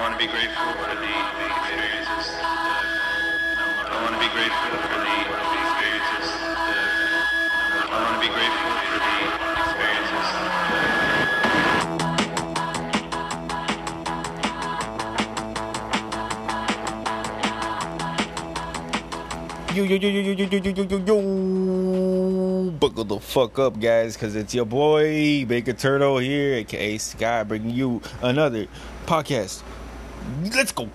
want to be grateful for the experiences that I want to be grateful for the experiences that I want to be grateful for the experiences that yo, yo, yo, yo, yo, yo, yo, yo, yo, yo. Buckle the fuck up, guys, because it's your boy, Baker Turtle here, aka Sky, bringing you another podcast. Let's go.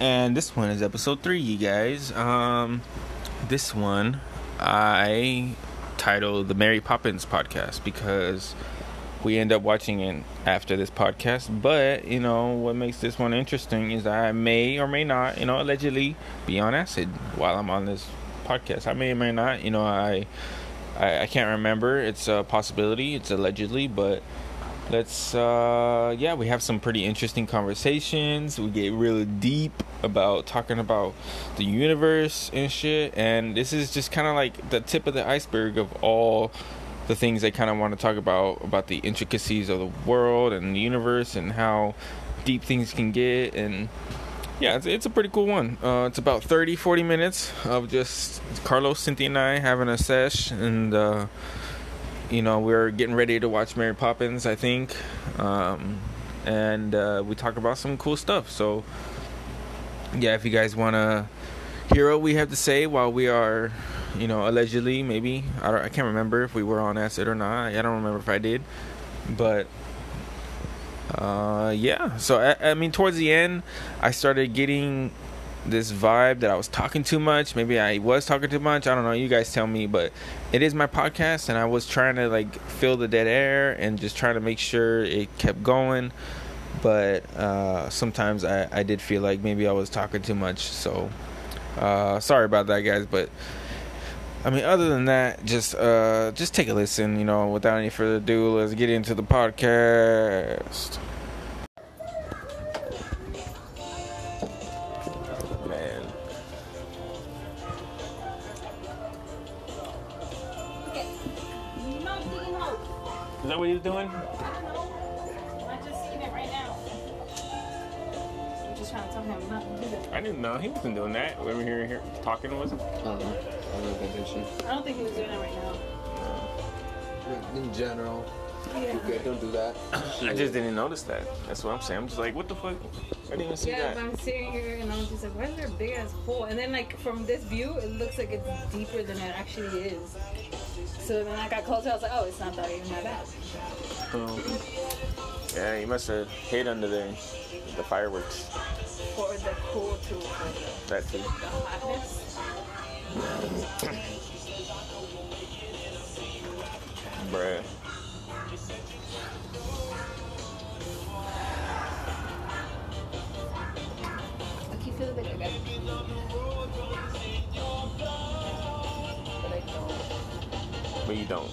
And this one is episode three, you guys. Um, this one I titled the Mary Poppins podcast because we end up watching it after this podcast. But you know what makes this one interesting is I may or may not, you know, allegedly be on acid while I'm on this podcast. I may or may not. You know, I I, I can't remember. It's a possibility. It's allegedly, but let's uh yeah we have some pretty interesting conversations. We get really deep about talking about the universe and shit. And this is just kind of like the tip of the iceberg of all the things I kind of want to talk about about the intricacies of the world and the universe and how deep things can get. And yeah it's, it's a pretty cool one. Uh, it's about 30 40 minutes of just carlos cynthia and i having a sesh and uh, you know we're getting ready to watch mary poppins i think um, and uh, we talk about some cool stuff. So yeah if you guys want to hear what we have to say while we are you know allegedly maybe I, I can't remember if we were on acid or not. I don't remember if i did but uh yeah. So I, I mean towards the end i started getting this vibe that i was talking too much. Maybe i was talking too much. I don't know. You guys tell me. But it is my podcast and i was trying to like fill the dead air and just trying to make sure it kept going. But uh sometimes i i did feel like maybe i was talking too much. So uh sorry about that guys. But I mean, other than that, just uh, just take a listen. You know, without any further ado, let's get into the podcast. That what he's doing? I don't know. I just seen it right now. I'm just trying to tell him not to do that. I didn't know he wasn't doing that. We were here, here talking, was it? I don't know. I don't pay attention. I don't think he was doing it right now. In general, Yeah. okay, don't do that. I just didn't notice that. That's what I'm saying. I'm just like, what the fuck? I didn't even see that. Yeah, that. but I'm sitting here and I'm just like, why is there a big ass hole? And then like from this view, it looks like it's deeper than it actually is. So then I got closer, I was like, oh, it's not that even that bad. Um, yeah, you must have hid under the The fireworks. For the cool too, for That too. the, the hotness. Bruh. But you don't.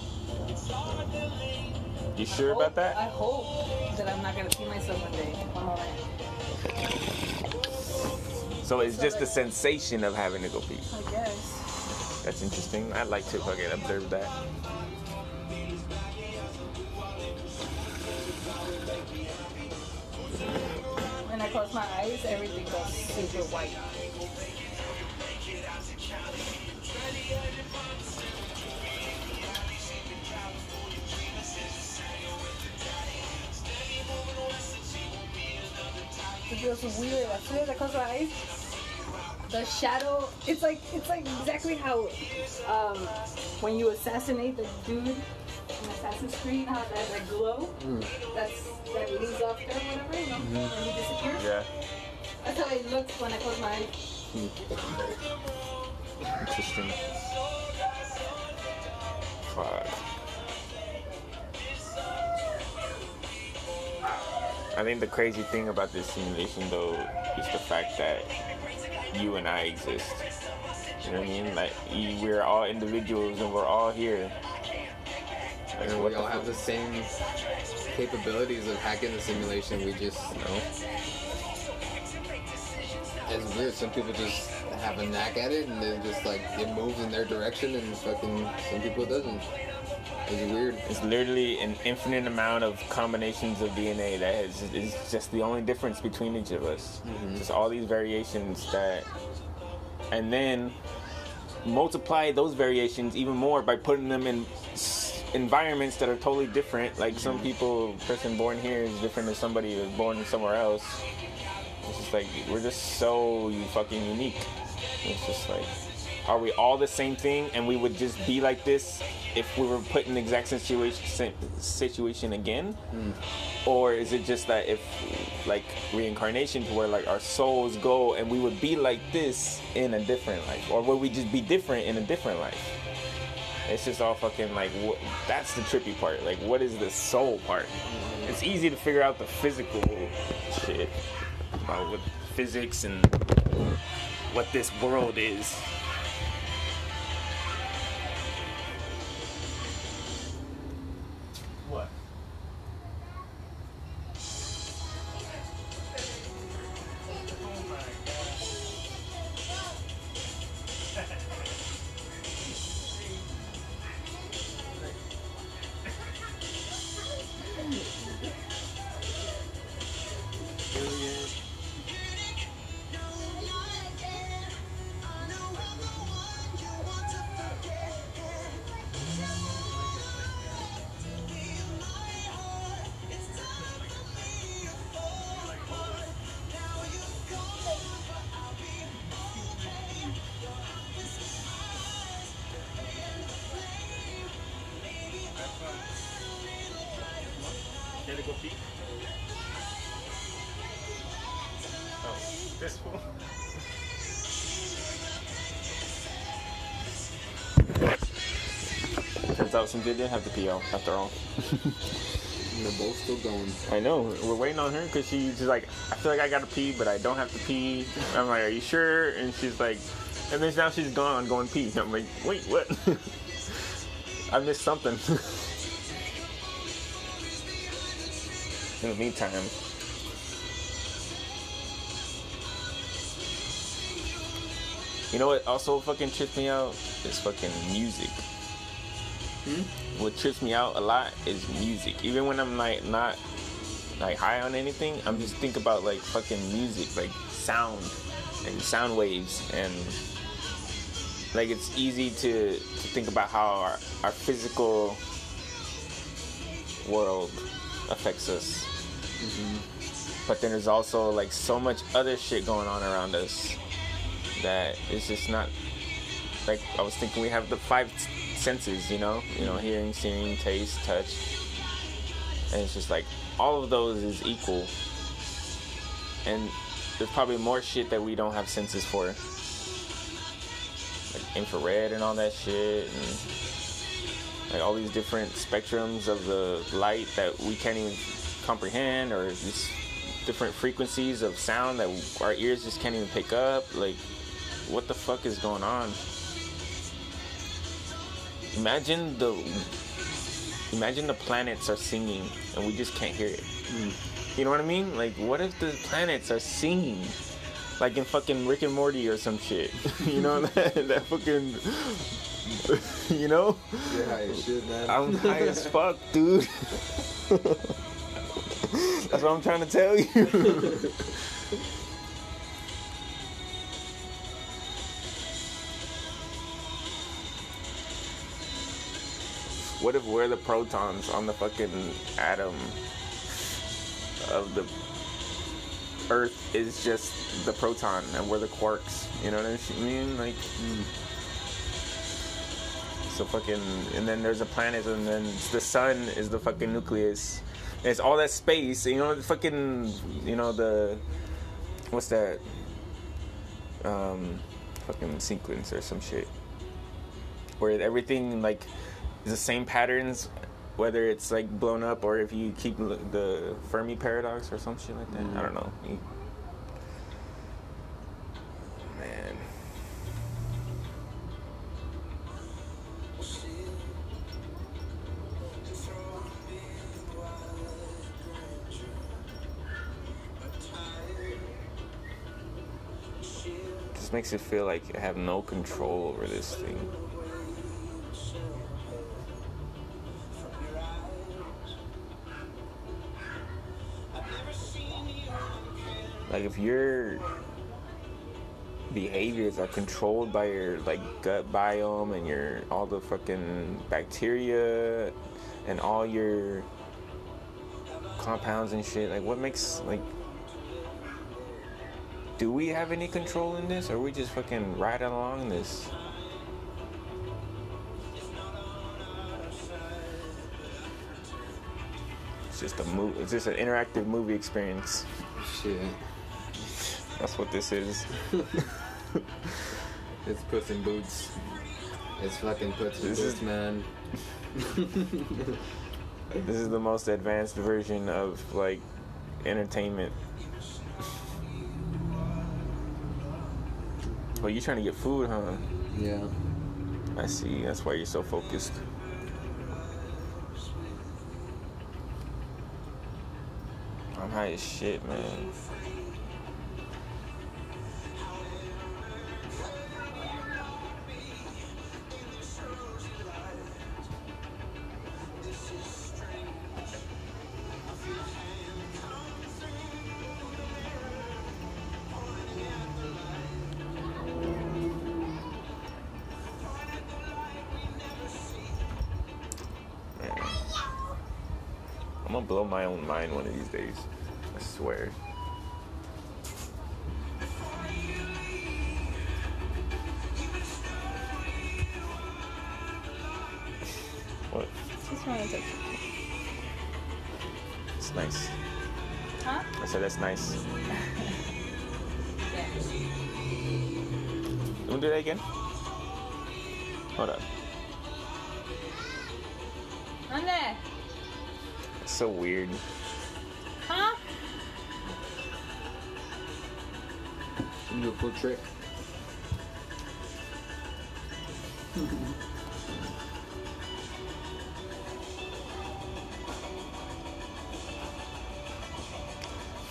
You sure hope- about that? I hope that I'm not gonna pee myself one day. So it's just the sensation of having to go pee. I guess. That's interesting. I'd like to fucking observe that. When I close my eyes, everything goes super white. It feels weird. As soon as I close my eyes, the shadow. It's like it's like exactly how um, when you assassinate the dude in the Assassin's Creed, how that, that glow mm. that's that leaves off there, whatever, you know, mm-hmm. and he disappears. Yeah. That's how it looks when I close my eyes. Hmm. Interesting. Fuck. I think the crazy thing about this simulation, though, is the fact that you and I exist. You know what I mean? Like, we're all individuals and we're all here. And we all have the same capabilities of hacking the simulation. We just, you know, it's weird. Some people just have a knack at it, and they just like it moves in their direction, and fucking some people it doesn't. It's weird. It's literally an infinite amount of combinations of DNA that is, is just the only difference between each of us. Mm-hmm. Just all these variations that, and then multiply those variations even more by putting them in environments that are totally different. Like some mm-hmm. people, person born here is different than somebody who's born somewhere else. It's just like we're just so fucking unique. It's just like, are we all the same thing, and we would just be like this if we were put in the exact situation same situation again, mm. or is it just that if like reincarnation to where like our souls go and we would be like this in a different life, or would we just be different in a different life? It's just all fucking like wh- that's the trippy part. Like, what is the soul part? Mm-hmm. It's easy to figure out the physical shit about what physics and what this world is. Some didn't have to pee out after all. And they're both still going. I know. We're waiting on her because she's like, I feel like I gotta pee, but I don't have to pee. I'm like, Are you sure? And she's like, and then now she's gone, going pee. I'm like, Wait, what? I missed something. In the meantime, you know what also fucking tripped me out is fucking music. Mm-hmm. What trips me out a lot is music. Even when I'm like not like high on anything, I'm just think about like fucking music, like sound and sound waves and like it's easy to, to think about how our, our physical world affects us. Mm-hmm. But then there's also like so much other shit going on around us that it's just not like I was thinking we have the five senses, you know, you know, hearing, seeing, taste, touch, and it's just like all of those is equal, and there's probably more shit that we don't have senses for, like infrared and all that shit, and like all these different spectrums of the light that we can't even comprehend, or these different frequencies of sound that our ears just can't even pick up, like what the fuck is going on? Imagine the imagine the planets are singing and we just can't hear it. You know what I mean? Like what if the planets are singing? Like in fucking Rick and Morty or some shit. you know that, that fucking you know? You're high as shit, man. I'm high as fuck, dude. That's what I'm trying to tell you. What if we're the protons on the fucking atom of the Earth is just the proton and we're the quarks? You know what I mean? Like, so fucking, and then there's a planet, and then the sun is the fucking nucleus. And it's all that space, you know, the fucking, you know, the, what's that? Um, fucking sequence or some shit. Where everything, like, the same patterns, whether it's, like, blown up or if you keep the Fermi paradox or some shit like that. I don't know. Man. just makes it feel like I have no control over this thing. Like if your behaviors are controlled by your like gut biome and your all the fucking bacteria and all your compounds and shit, like what makes like do we have any control in this or are we just fucking riding along this? It's just a movie. It's just an interactive movie experience. Shit. That's what this is. It's Puss in Boots. It's fucking Puss in This Boots, is- man. This is the most advanced version of like entertainment. Oh, you're trying to get food, huh? Yeah. I see. That's why you're so focused. I'm high as shit. Man. Blow my own mind one of these days. I swear. What? Just wanted to. It's nice. Huh? I said that's nice. So weird. Huh? You do a cool trick.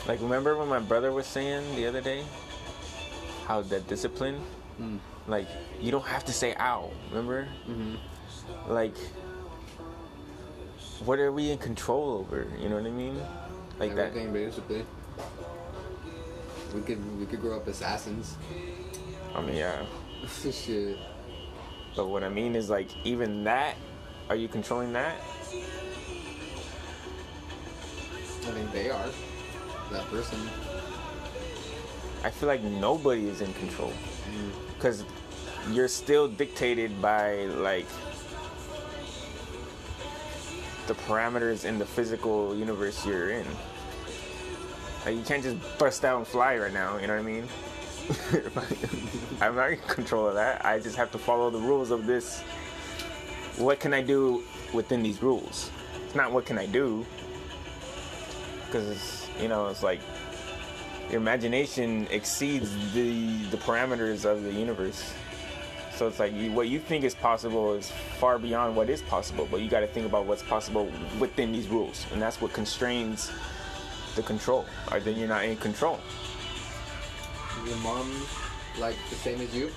Like, remember when my brother was saying the other day how that discipline, Mm. like, you don't have to say ow, remember? Mm-hmm. Like, what are we in control over? You know what I mean? Like that. Everything basically. We could we could grow up assassins. I mean, yeah. Shit. But what I mean is, like, even that, are you controlling that? I think they are. That person. I feel like nobody is in control. Mm. Because you're still dictated by, like, the parameters in the physical universe you're in. Like, you can't just bust out and fly right now, you know what I mean? I'm not in control of that. I just have to follow the rules of this. What can I do within these rules? It's not what can I do. Because, you know, it's like your imagination exceeds the the parameters of the universe. So it's like you, what you think is possible is far beyond what is possible, but you got to think about what's possible within these rules, and that's what constrains the control. Or then you're not in control. Is your mom like the same as you?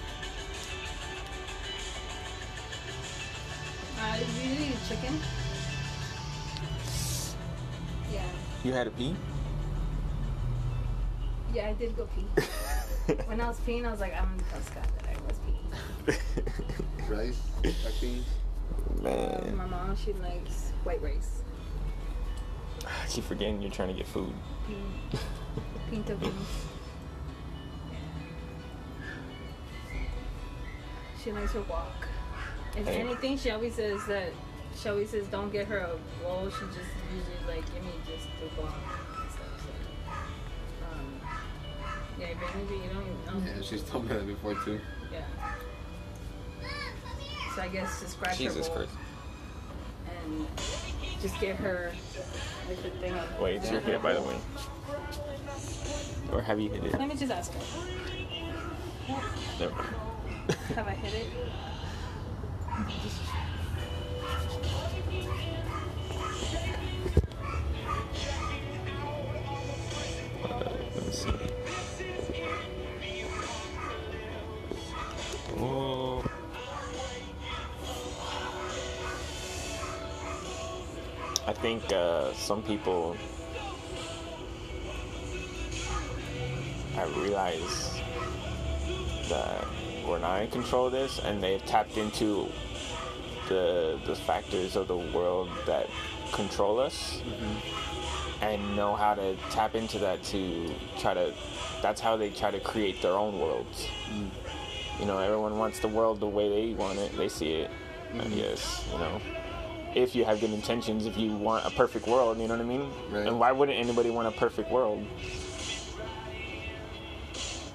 Uh, do you eat chicken? Yeah. You had to pee. Yeah, I did go pee. when I was peeing, I was like, I'm disgusted that I was peeing. Rice? Black beans? Um, Man, my mom, she likes white rice. I keep forgetting you're trying to get food. Bean. Pinto beans. She likes her walk. If Hey. anything, she always says that. She always says, "Don't get her a roll." She just usually like, "Give me just the walk." and stuff. So, um, yeah, maybe you don't. Um, Yeah, she's told me that before too. yeah. I guess just scratch Jesus her bowl Christ. and just get her the thing of. Wait, did you hit it by the way? Or have you hit it? Let me just ask her. Never mind. Have I hit it? I think uh, some people have realized that we're not in control of this, and they've tapped into the the factors of the world that control us, mm-hmm. and know how to tap into that to try to. That's how they try to create their own worlds. Mm. You know, everyone wants the world the way they want it. They see it. I mm-hmm. guess you know. If you have good intentions, if you want a perfect world, you know what I mean. Right. And why wouldn't anybody want a perfect world?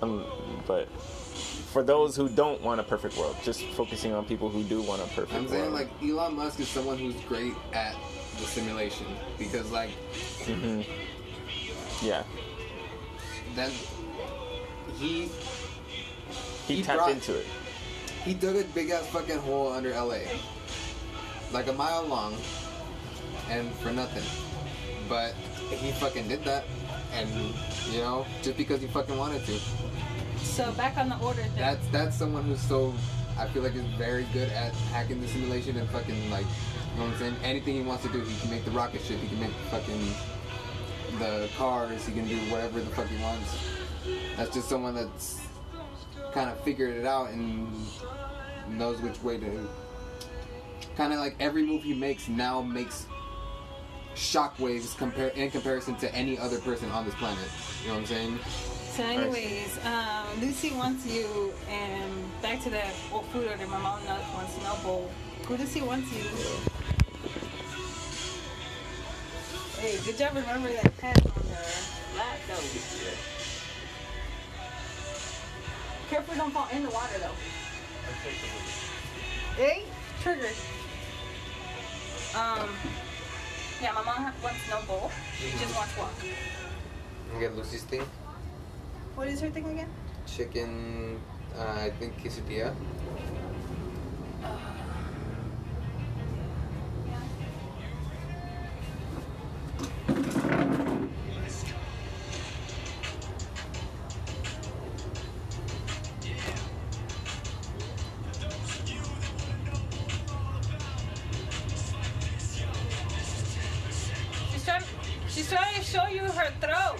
Um, but for those who don't want a perfect world, just focusing on people who do want a perfect world. I'm world. saying like Elon Musk is someone who's great at the simulation because like hmm Yeah, then he he, He tapped brought- into it. he dug a big ass fucking hole under LA, like a mile long, and for nothing. But he fucking did that, and you know just because he fucking wanted to. So back on the order thing. That's that's someone who's so I feel like is very good at hacking the simulation and fucking like you know what I'm saying? Anything he wants to do, he can make the rocket ship, he can make fucking the cars, he can do whatever the fuck he wants. That's just someone that's kind of figured it out and knows which way to kind of like every move he makes now makes shockwaves compare in comparison to any other person on this planet. You know what I'm saying? So, anyways, um, Lucy wants you, and back to that old food order. My mom knows wants no bowl. Who does he want you? Hey, good job remembering that pen on the lap, though. Careful, don't fall in the water, though. Hey, trigger. Um, yeah, my mom wants no bowl. She just wants walk. Get Lucy's thing. What is her thing again? Chicken, uh, I think quesadilla. She's She's trying to show you her throat.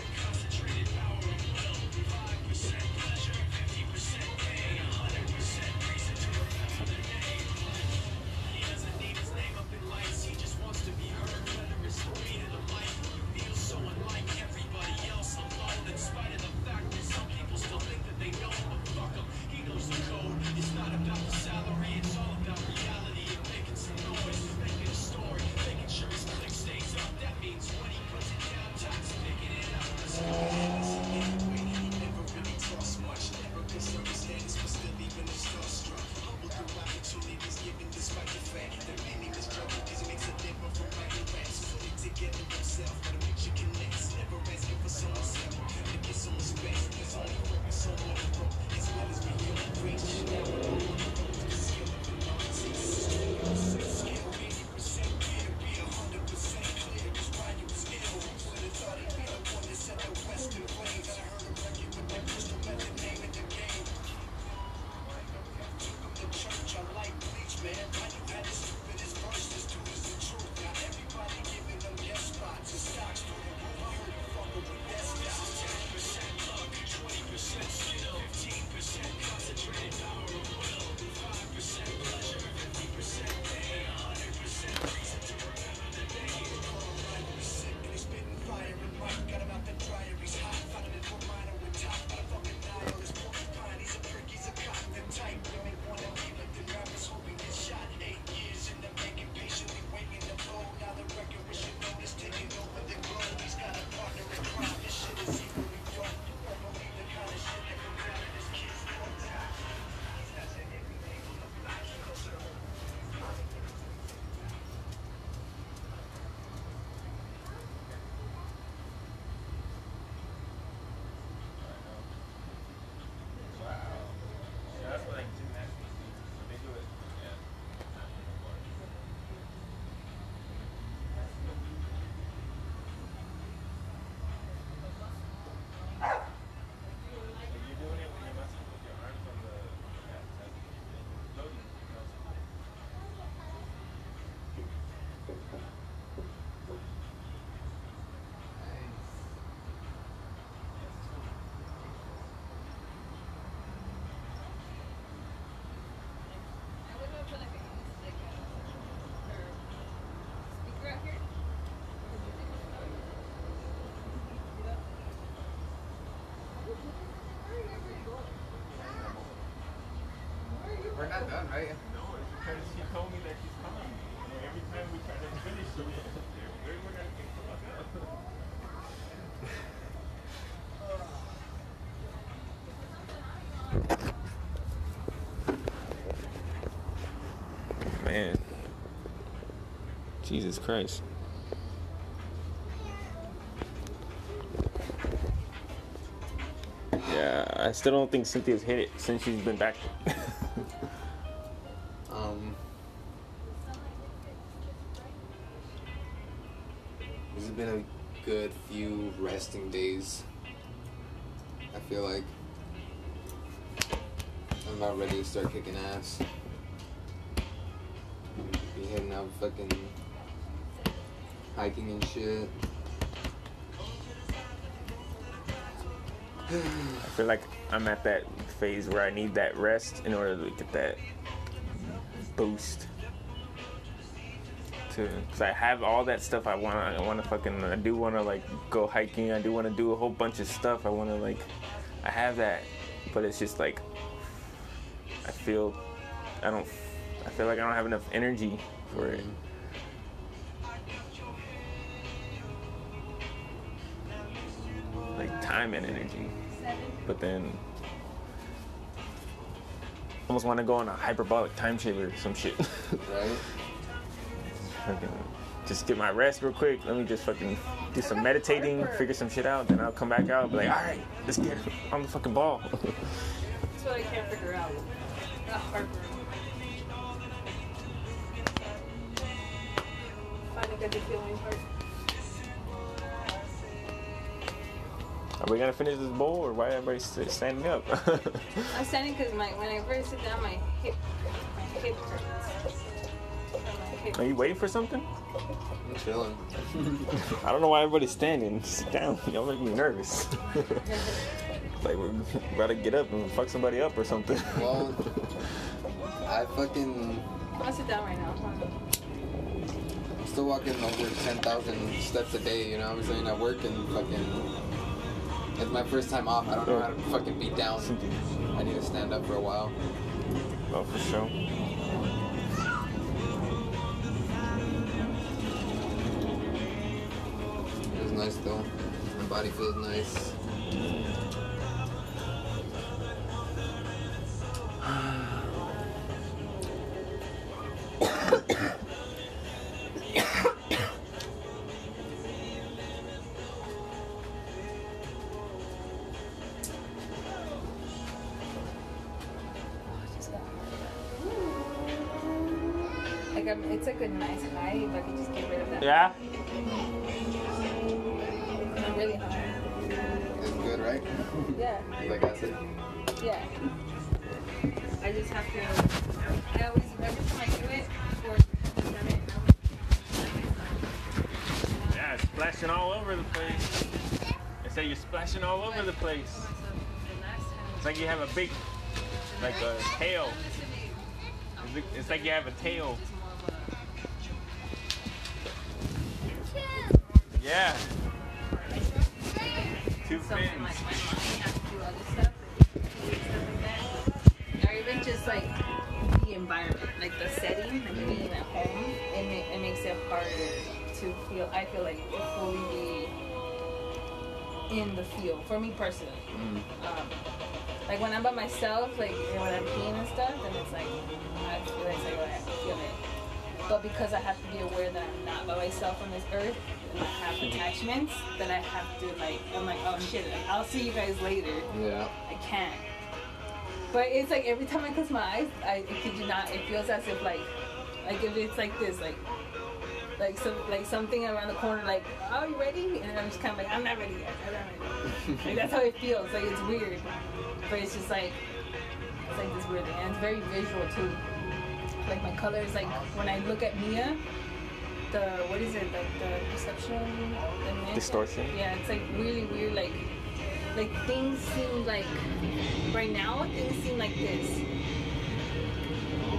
Done, right? Because she told me that she's coming. Every time we try to finish it, we're gonna get the up. Man. Jesus Christ. Yeah, I still don't think Cynthia's hit it since she's been back. I'm about ready to start kicking ass. Be heading out fucking hiking and shit. I feel like I'm at that phase where I need that rest in order to get that boost. Cause I have all that stuff I want. I want to fucking. I do want to like go hiking. I do want to do a whole bunch of stuff. I want to like. I have that, but it's just like. I feel. I don't. I feel like I don't have enough energy for it. Like time and energy. But then I almost want to go on a hyperbolic time chamber or some shit. Right? fucking just get my rest real quick. Let me just fucking do some meditating, figure some shit out. Then I'll come back out and be like, all right, let's get on the fucking ball. That's what I can't figure out. Got heartburn. Finally got the feeling heart. Are we gonna finish this bowl or why everybody st- standing up? I'm standing because my when I first sit down, my hip, my hip hurts. My hip. Are you waiting for something? I'm chilling. I don't know why everybody's standing. Sit down. Y'all make me nervous. like we're about to get up and fuck somebody up or something. Well, I fucking I'm gonna sit down right now. I'm still walking over 10,000 steps a day, you know what I'm saying? I work and fucking. It's my first time off. I don't know how to fucking be down. I need to stand up for a while. Oh, for sure. It was nice though. My body feels nice. Yeah, Like I said. yeah. I just have to. I always every time I do it, or Yeah, it's splashing all over the place. They say you're splashing all over the place. It's like you have a big, like a tail. It's like- It's like you have a tail. Yeah. Feel. I feel like to fully be in the field for me personally. Um, like when I'm by myself, like you know, when I'm peeing and stuff, then it's like I feel it's like I feel it. But because I have to be aware that I'm not by myself on this earth and I have attachments, that I have to like I'm like, oh shit, I'll see you guys later. Yeah. I can't. But it's like every time I close my eyes, I I kid you not, it feels as if like like if it's like this, like like some like something around the corner, like, oh you ready? And I'm just kinda like, I'm not ready yet. I'm not ready. like that's how it feels. Like it's weird. But it's just like it's like this weird thing. And it's very visual too. Like my colors, like when I look at Mia, the what is it, like the perception the Distortion? Yeah, it's like really weird, like like things seem like right now things seem like this.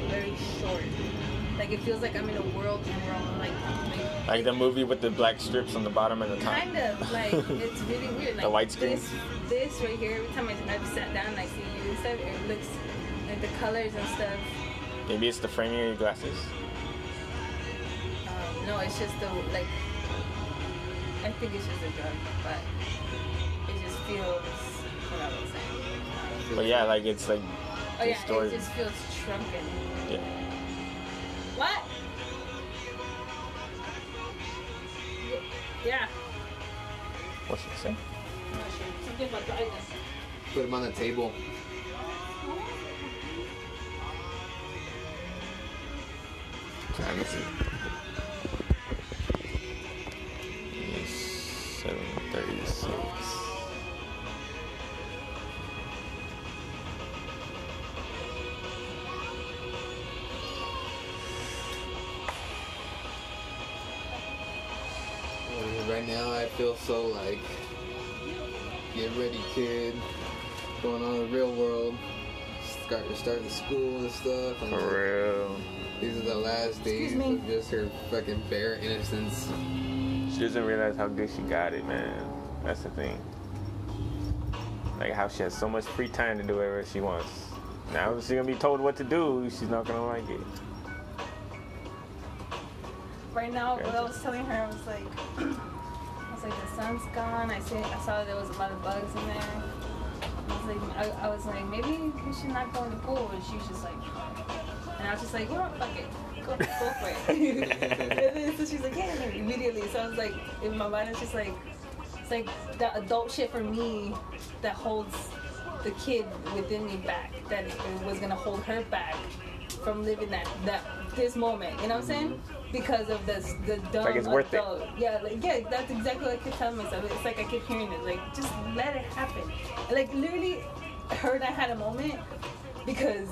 Very short. Like it feels like I'm in a world and we're all like, like Like the movie with the black strips on the bottom and the top. Kind of like it's really weird. Like The white screen? This, this right here. Every time I, I've sat down and I see you and stuff, it looks like the colors and stuff. Maybe it's the framing of your glasses. Um, no, it's just the like. I think it's just a drug, but it just feels what I was saying. But yeah, like it's like Oh yeah, Distorted. it just feels shrunken. yeah. Yeah. What's she say? I'm not sure. Something about dryness. Put them on the table. Let me see. Seven thirty-six. I feel so like, get ready, kid. Going on in the real world. Start starting school and stuff. And like, For real. these are the last days me. of just her fucking bare innocence. She doesn't realize how good she got it, man. That's the thing. Like how she has so much free time to do whatever she wants. Now she's gonna be told what to do. She's not gonna like it. Right now, what I was telling her, I was like, I was like, the sun's gone. I see, I saw there was a lot of bugs in there. I was like, I, I was like, maybe we should not go in the pool. And she was just like, and I was just like, you know, fuck it, go, go for it. and then, so she's like, yeah, immediately. So I was like, in my mind, it's just like, it's like that adult shit for me that holds the kid within me back. That was gonna hold her back from living that that this moment. You know what I'm saying? Mm-hmm. Because of this the dumb Like it's worth it. Yeah, like yeah, that's exactly what I kept telling myself. It's like I keep hearing it. Like just let it happen. Like literally, her and I had a moment because.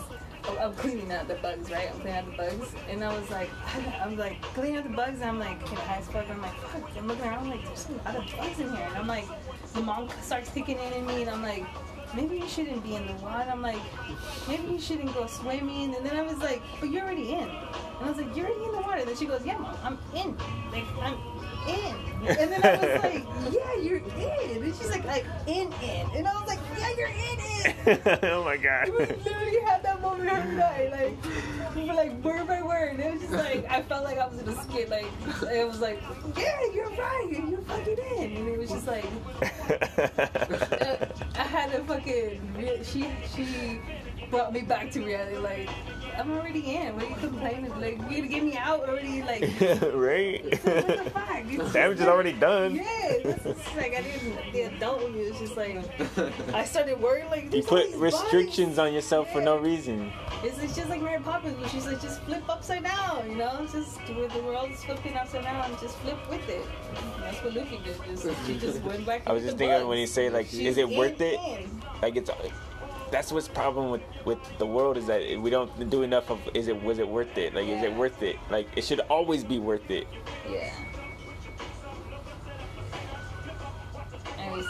I'm- cleaning out the bugs, right? I'm cleaning out the bugs, and I was like, I'm like cleaning out the bugs, and I'm like, can I as. I'm like, fuck. I'm looking around, I'm like, there's a lot of bugs in here, and I'm like, the mom starts kicking in in me, and I'm like, maybe you shouldn't be in the water. I'm like, maybe you shouldn't go swimming. And then I was like, but you're already in. And I was like, you're already in the water. And then she goes, yeah, mom, I'm in. Like, I'm in. And then I was like, yeah, you're in. And she's like, like, in, in. And I was like, yeah, you're in, in. oh my god. We literally had that moment every night, like, we were like word by word. And It was just like I felt like I was in a skit. Like it was like, yeah, you're right, you're fucking in, and it was just like I had to fucking. She she brought me back to reality. Like I'm already in. What are you complaining? Like you gonna get me out already? Like right? what the fuck? It's Damage is already done. Yeah, this is like I didn't. The adult in me was just like I started worrying. Like You put restrictions bugs. on yourself for no reason. It's, it's just like Mary Poppins, where she's like, just flip upside down, you know? Just where the world is flipping upside down, just flip with it. That's what Luffy did. Just, she just went back. I was just thinking bugs. when you say like, She's is it in, worth it? in. Like it's that's what's problem with with the world is that we don't do enough of is it was it worth it? Like is it worth it? Like it should always be worth it. Yeah.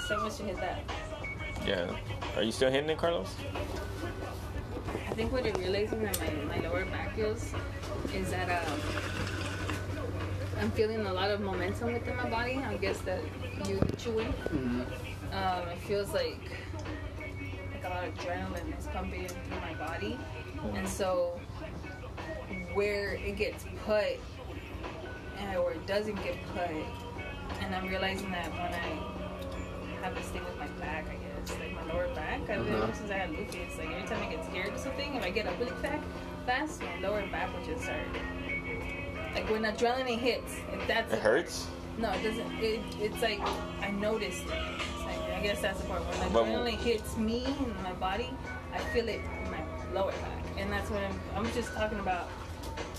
So much to hit that. Yeah. Are you still hitting it, Carlos? I think what it realizing that my, my lower back feels is that um, I'm feeling a lot of momentum within my body. I guess that you chewing. Um, it feels like like a lot of adrenaline is pumping through my body, and so where it gets put and or it doesn't get put, and I'm realizing that when I have this thing with my back, I guess like my lower back. I've been Uh-huh. since I had Luffy. It's like every time I get scared or something, if I get up really fast, fast, my lower back will just start. Like when adrenaline hits, if that's It hurts. no, it doesn't. It, it's like I noticed it. It's like, guess that's the part when But- adrenaline hits me in my body, I feel it in my lower back, and that's what I'm. I'm just talking about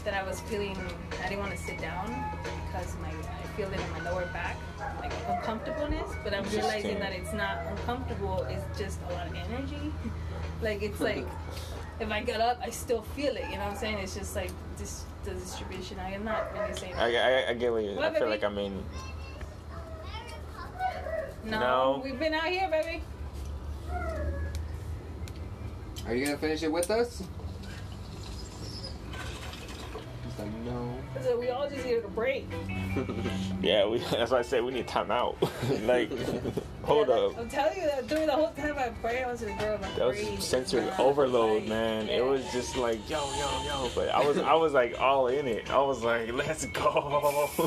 that I was feeling. I didn't want to sit down because my I feel it in my lower back, like uncomfortableness. But I'm realizing that it's not uncomfortable. It's just a lot of energy. like it's like if I get up, I still feel it. You know what I'm saying? It's just like this the distribution. I am not really saying. I, I, I get what you. What, I feel baby? like I'm in. No, No. we've been out here, baby. Are you gonna finish it with us? He's like, no. So we all just needed a break. Yeah, we. That's why I said we need time out. like, Hold Yeah, up. I'm telling you that during the whole time I prayed, I was a girl. My That was brain sensory not, overload, like, man. yeah. It was just like yo, yo, yo. But I was, I was like all in it. I was like, let's go.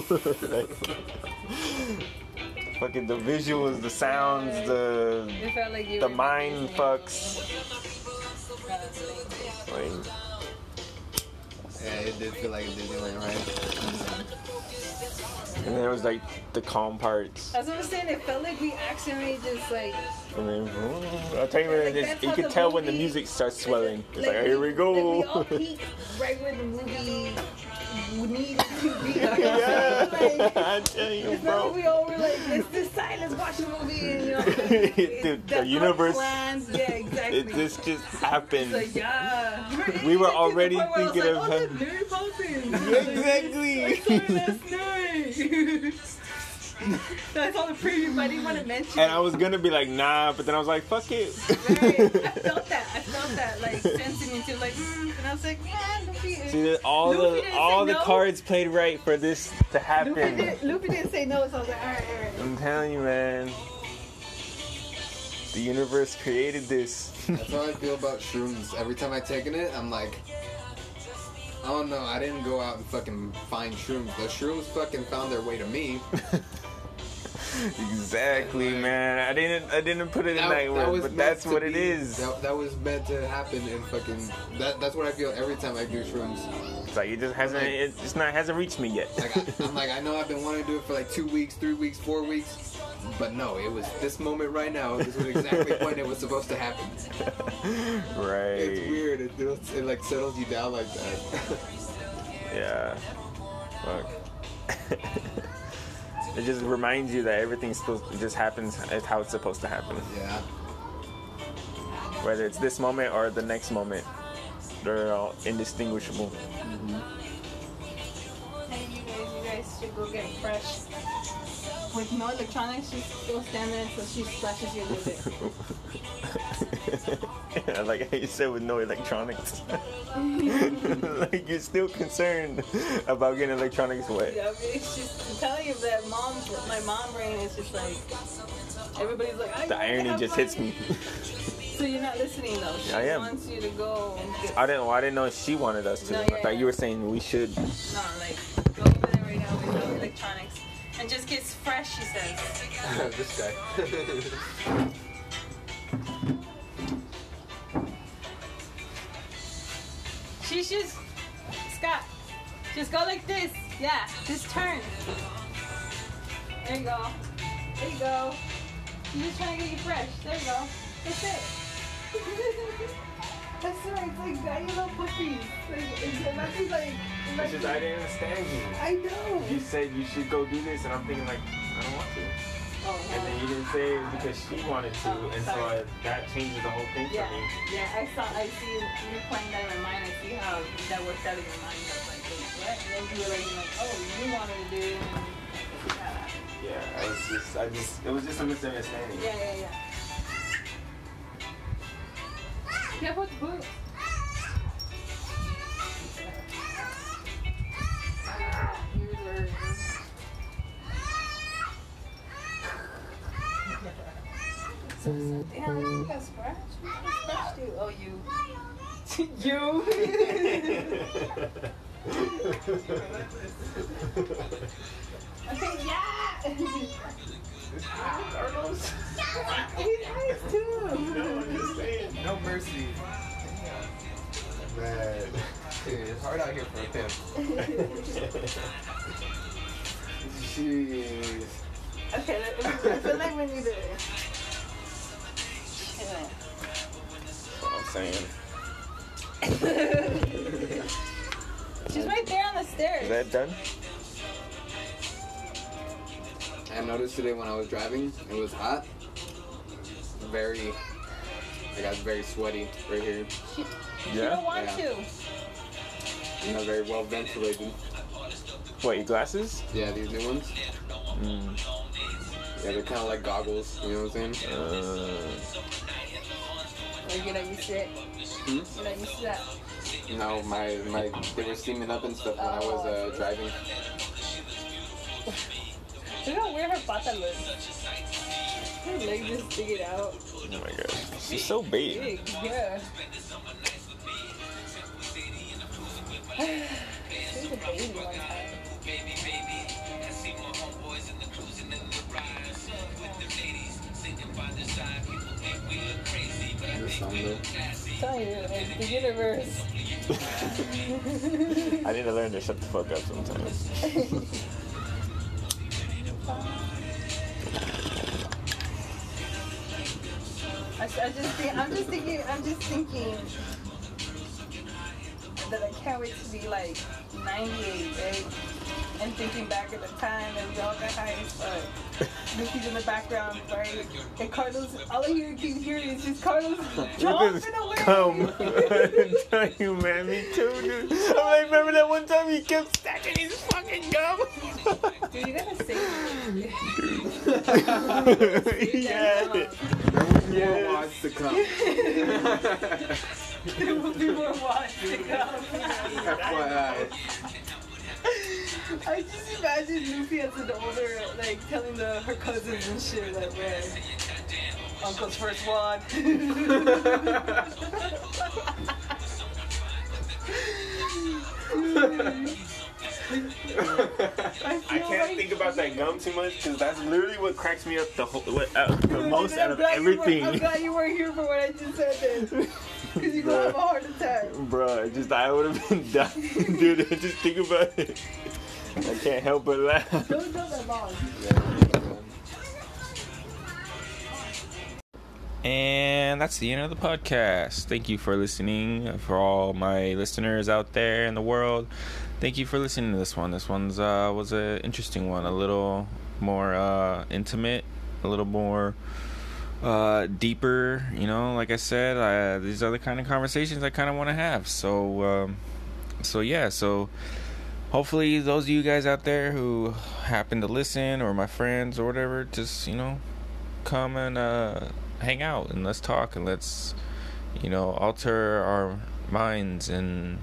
Like, fucking the visuals, the sounds, the It felt like you the mind Disney. fucks. Like, Yeah, it did feel like a Disneyland, right? Mm-hmm. And then it was like the calm parts. That's what I'm saying. It felt like we accidentally just like. And then, I'll tell you, Like, just, you the tell when the music starts swelling. It's like, like, here we go. Like we all peaked right where the movie needed to be. yeah, Like, I tell you, It's not bro. like we all were like, let's decide, let's watch the movie. And, you know, like, Dude, the universe- Plans. Yeah, exactly. It this just It's happened. like, yeah. We were Even to the already point where I was thinking like, of oh, having- look, Exactly. I saw it last night. I saw the preview, but I didn't want to mention And. I was gonna be like, nah, but then I was like, fuck it. Right. I felt that. I felt that, like, sensing into, like, mm, and I was like, yeah, Luffy. See, all Luffy the all the no. cards played right for this to Luffy, happen. did, Luffy didn't say no, so I was like, alright, alright. I'm telling you, man. The universe created this. That's how I feel about shrooms. Every time I taken it, I'm like, I don't know. I didn't go out and fucking find shrooms. The shrooms fucking found their way to me. exactly, man. I didn't I didn't put it in that, word, but that's what it be- is. That, that was meant to happen and fucking. That, that's what I feel every time I do shrooms. It's like it just hasn't it just not hasn't reached me yet. Like I, I'm like I know I've been wanting to do it for like two weeks, three weeks, four weeks, but no, it was this moment right now. This was exactly when it was supposed to happen. right. It's weird. It, it, it like settles you down like that. Yeah. Fuck. it just reminds you that everything's supposed it just happens it's how it's supposed to happen. yeah. Whether it's this moment or the next moment. They're all indistinguishable. Mm-hmm. Hey, you guys, you guys should go get fresh. With no electronics, just still stand there until she splashes you a little bit. I like how you said with no electronics. like you're still concerned about getting electronics wet. Yeah, it's just I'm telling you that mom's my mom brain is just like everybody's like The irony just fun. hits me. So you're not listening though. She I am. wants you to go and get I didn't. Well, I didn't know she wanted us to. No, I thought yeah. you were saying we should. no like go over there right now with no electronics and just gets fresh. She says. this guy. She's just Scott. Just go like this. Yeah, just turn. There you go. There you go. I'm just trying to get you fresh. There you go. That's it. That's right. It's like you little puppies. Like it's imagine like. It's just I didn't understand you. I know. You said you should go do this, and I'm thinking like I don't want to. Oh, And then you didn't say it because she wanted to, Oh, and so sorry. I, that changes the whole thing Yeah, for me. yeah. I saw. I see you playing that in my mind. I see how that works out in your mind. I was like, wait, what? And then you were like, like, oh, you wanted to do. Yeah, I was just, I just, it was just a misunderstanding. yeah, yeah, yeah. Careful with the boots. Yours are- So, so, damn, you got scratched? Who scratched you? Oh, you. you? okay, yeah! It's hard out here for a pimp. Jeez. Okay, let- I feel like we need to. chill. What I'm saying. She's right there on the stairs. Is that done? I noticed today when I was driving, it was hot. Very, I got very sweaty right here. She, she Yeah? don't want Yeah. to. You know, very well ventilated. What, your glasses? Yeah, these new ones. Mm. Yeah, they're kind of like goggles. You know what I'm saying? Uh, Like, you're not used to it. Hmm? You're not used to that. No, my my they were steaming up and stuff when I was uh, driving. Look how weird her pata looks. Her leg just sticking out. Oh my god. She's so big. Big, yeah. She a the universe. I need to learn to shut the fuck up sometimes. I, I just think, I'm just thinking, I'm just thinking that I can't wait to be like 98, right? And thinking back at the time and we all got high as fuck. Mickey's in the background, right? And Carlos, all I hear keep hearing is just Carlos jumping away. Come. I'm telling you, man, me too, dude. I'm like, remember that one time he kept stacking his fucking gum? Dude, you gotta save me. yeah. There will be more wads to come. There will be more watch to come. FYI. I just imagine Luffy as an older, like telling the her cousins and shit, like, man, Uncle's first wad. I, I can't think about that gum too much because that's literally what cracks me up the whole what, uh, the most out of everything. I'm glad you weren't here for what I just said then. Because you're gonna have a heart attack. Bro, just I would have been dying, dude. Just think about it. I can't help but laugh. Don't tell that long. And that's the end of the podcast. Thank you for listening. For all my listeners out there in the world, thank you for listening to this one. This one's uh, was an interesting one, a little more uh, intimate, a little more uh, deeper. You know, like I said, I, these are the kind of conversations I kind of want to have. So, um, so yeah, so hopefully those of you guys out there who happen to listen or my friends or whatever, just you know, come and uh, hang out and let's talk and let's you know alter our minds and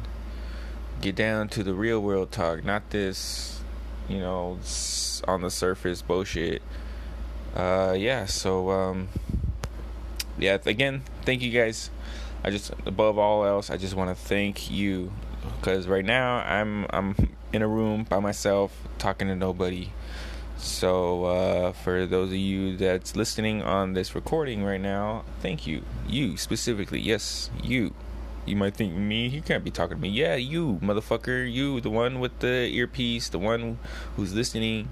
get down to the real world talk, not this you know on the surface bullshit. Uh, yeah, so um, yeah, again, thank you guys. I just above all else, I just want to thank you because right now I'm I'm in a room by myself talking to nobody. So uh, for those of you that's listening on this recording right now, thank you. You specifically, yes, you. You might think me, he can't be talking to me. Yeah, you, motherfucker, you, the one with the earpiece, the one who's listening,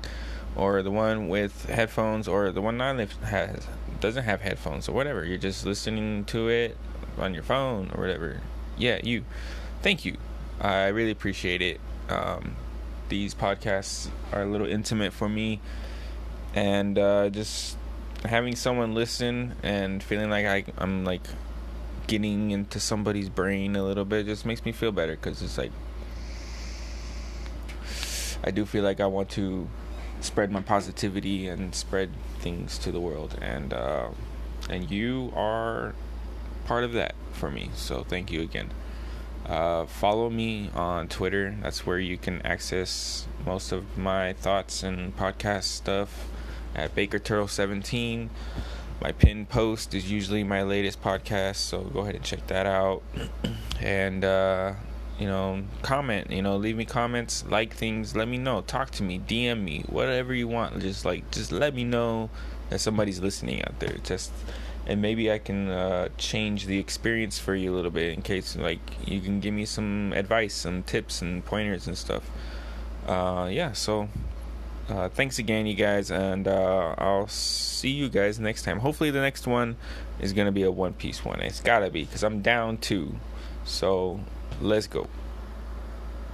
or the one with headphones, or the one not has doesn't have headphones, or whatever. You're just listening to it on your phone or whatever. Yeah, you. Thank you. I really appreciate it. Um, these podcasts are a little intimate for me, and uh, just having someone listen and feeling like I, I'm like getting into somebody's brain a little bit just makes me feel better because it's like I do feel like I want to spread my positivity and spread things to the world, and uh, and you are part of that for me. So thank you again. Uh, follow me on Twitter. That's where you can access most of my thoughts and podcast stuff at Baker Turtle 17. My pinned post is usually my latest podcast, so go ahead and check that out. and uh, you know, comment. You know, leave me comments, like things, let me know, talk to me, DM me, whatever you want. Just like, just let me know that somebody's listening out there. Just and maybe I can uh, change the experience for you a little bit in case like you can give me some advice, some tips and pointers and stuff. Uh, yeah, so uh, thanks again, you guys, and uh, I'll see you guys next time. Hopefully, the next one is gonna be a One Piece one. It's gotta be because I'm down two. So let's go.